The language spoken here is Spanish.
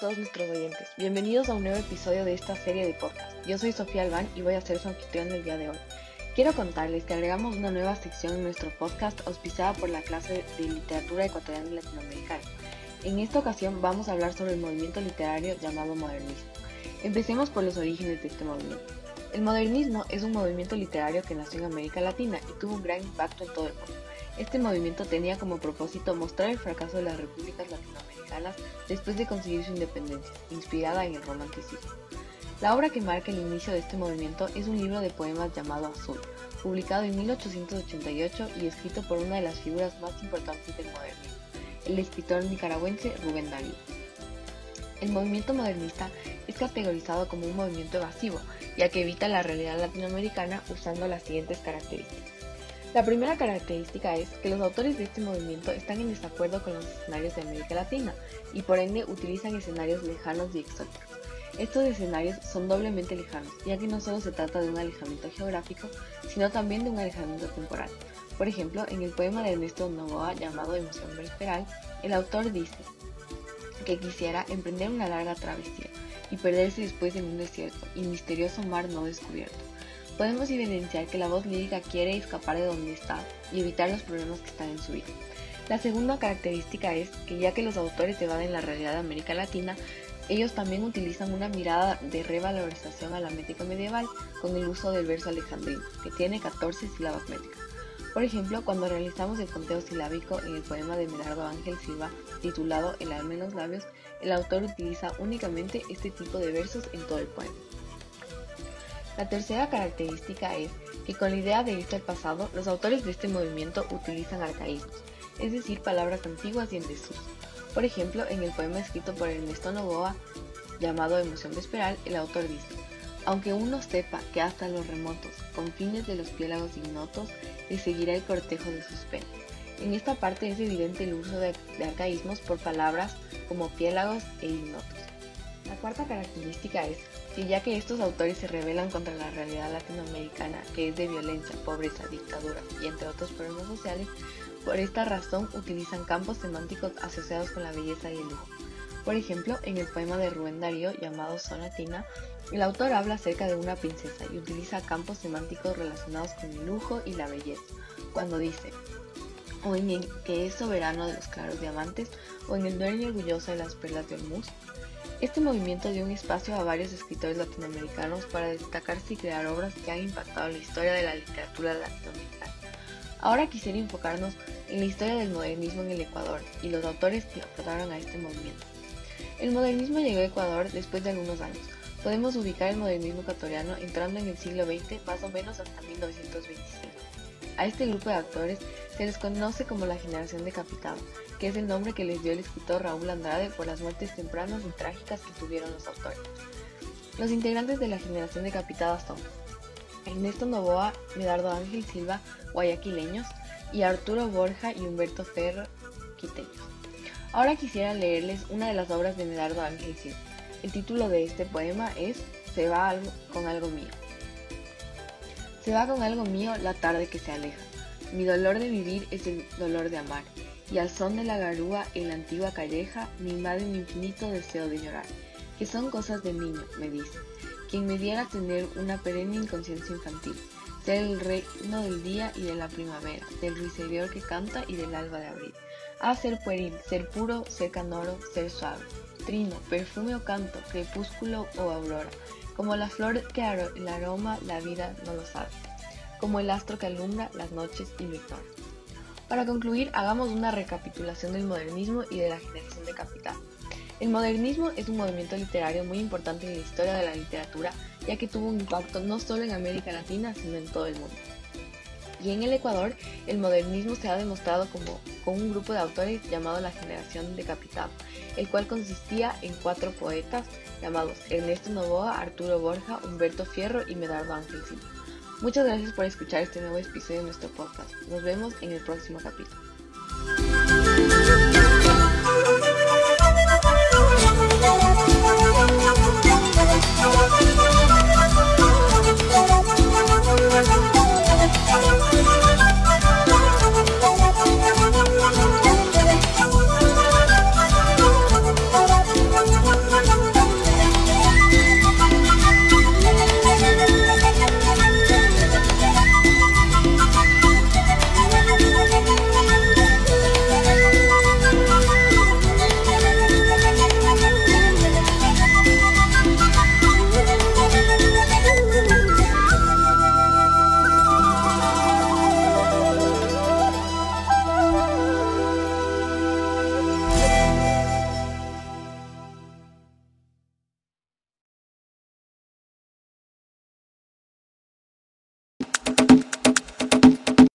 todos nuestros oyentes, bienvenidos a un nuevo episodio de esta serie de podcast. Yo soy Sofía Albán y voy a ser su anfitrión del día de hoy. Quiero contarles que agregamos una nueva sección en nuestro podcast auspiciada por la clase de literatura ecuatoriana y latinoamericana. En esta ocasión vamos a hablar sobre el movimiento literario llamado modernismo. Empecemos por los orígenes de este movimiento. El modernismo es un movimiento literario que nació en América Latina y tuvo un gran impacto en todo el mundo. Este movimiento tenía como propósito mostrar el fracaso de las repúblicas latinoamericanas después de conseguir su independencia, inspirada en el romanticismo. La obra que marca el inicio de este movimiento es un libro de poemas llamado Azul, publicado en 1888 y escrito por una de las figuras más importantes del modernismo, el escritor nicaragüense Rubén Darío. El movimiento modernista es categorizado como un movimiento evasivo, ya que evita la realidad latinoamericana usando las siguientes características. La primera característica es que los autores de este movimiento están en desacuerdo con los escenarios de América Latina y por ende utilizan escenarios lejanos y exóticos. Estos escenarios son doblemente lejanos, ya que no solo se trata de un alejamiento geográfico, sino también de un alejamiento temporal. Por ejemplo, en el poema de Ernesto Novoa llamado Emoción Vesperal, el autor dice que quisiera emprender una larga travesía y perderse después en un desierto y misterioso mar no descubierto podemos evidenciar que la voz lírica quiere escapar de donde está y evitar los problemas que están en su vida. La segunda característica es que ya que los autores evaden la realidad de América Latina, ellos también utilizan una mirada de revalorización a la métrica medieval con el uso del verso alejandrino, que tiene 14 sílabas métricas. Por ejemplo, cuando realizamos el conteo silábico en el poema de Medardo Ángel Silva titulado El alma en los labios, el autor utiliza únicamente este tipo de versos en todo el poema. La tercera característica es que con la idea de irse al pasado, los autores de este movimiento utilizan arcaísmos, es decir, palabras antiguas y en desuso. Por ejemplo, en el poema escrito por Ernesto Novoa, llamado Emoción Vesperal, el autor dice, aunque uno sepa que hasta los remotos confines de los piélagos ignotos le seguirá el cortejo de sus penas. En esta parte es evidente el uso de, de arcaísmos por palabras como piélagos e ignotos. La cuarta característica es que ya que estos autores se rebelan contra la realidad latinoamericana, que es de violencia, pobreza, dictadura y entre otros problemas sociales, por esta razón utilizan campos semánticos asociados con la belleza y el lujo. Por ejemplo, en el poema de Rubén Darío llamado Sonatina, el autor habla acerca de una princesa y utiliza campos semánticos relacionados con el lujo y la belleza, cuando dice, o en el que es soberano de los claros diamantes, o en el dueño orgulloso de las perlas de Hormuz, este movimiento dio un espacio a varios escritores latinoamericanos para destacarse y crear obras que han impactado la historia de la literatura latinoamericana. Ahora quisiera enfocarnos en la historia del modernismo en el Ecuador y los autores que aportaron a este movimiento. El modernismo llegó a Ecuador después de algunos años. Podemos ubicar el modernismo ecuatoriano entrando en el siglo XX más o menos hasta 1925. A este grupo de actores se les conoce como la generación decapitada, que es el nombre que les dio el escritor Raúl Andrade por las muertes tempranas y trágicas que tuvieron los autores. Los integrantes de la generación decapitada son Ernesto Novoa, Medardo Ángel Silva, guayaquileños, y Arturo Borja y Humberto Ferro, quiteños. Ahora quisiera leerles una de las obras de Medardo Ángel Silva. El título de este poema es Se va con algo mío. Se va con algo mío la tarde que se aleja. Mi dolor de vivir es el dolor de amar, y al son de la garúa en la antigua calleja me invade un infinito deseo de llorar, que son cosas de niño, me dice, quien me diera tener una perenne inconsciencia infantil, ser el reino del día y de la primavera, del ruiseñor que canta y del alba de abril. A ser pueril, ser puro, ser canoro, ser suave, trino, perfume o canto, crepúsculo o aurora, como la flor que el aroma la vida no lo sabe, como el astro que alumbra las noches y lo ignora. Para concluir, hagamos una recapitulación del modernismo y de la generación de capital. El modernismo es un movimiento literario muy importante en la historia de la literatura, ya que tuvo un impacto no solo en América Latina, sino en todo el mundo. Y en el Ecuador, el modernismo se ha demostrado como con un grupo de autores llamado la generación de capital, el cual consistía en cuatro poetas llamados Ernesto Novoa, Arturo Borja, Humberto Fierro y Medardo Ángel. Muchas gracias por escuchar este nuevo episodio de nuestro podcast. Nos vemos en el próximo capítulo.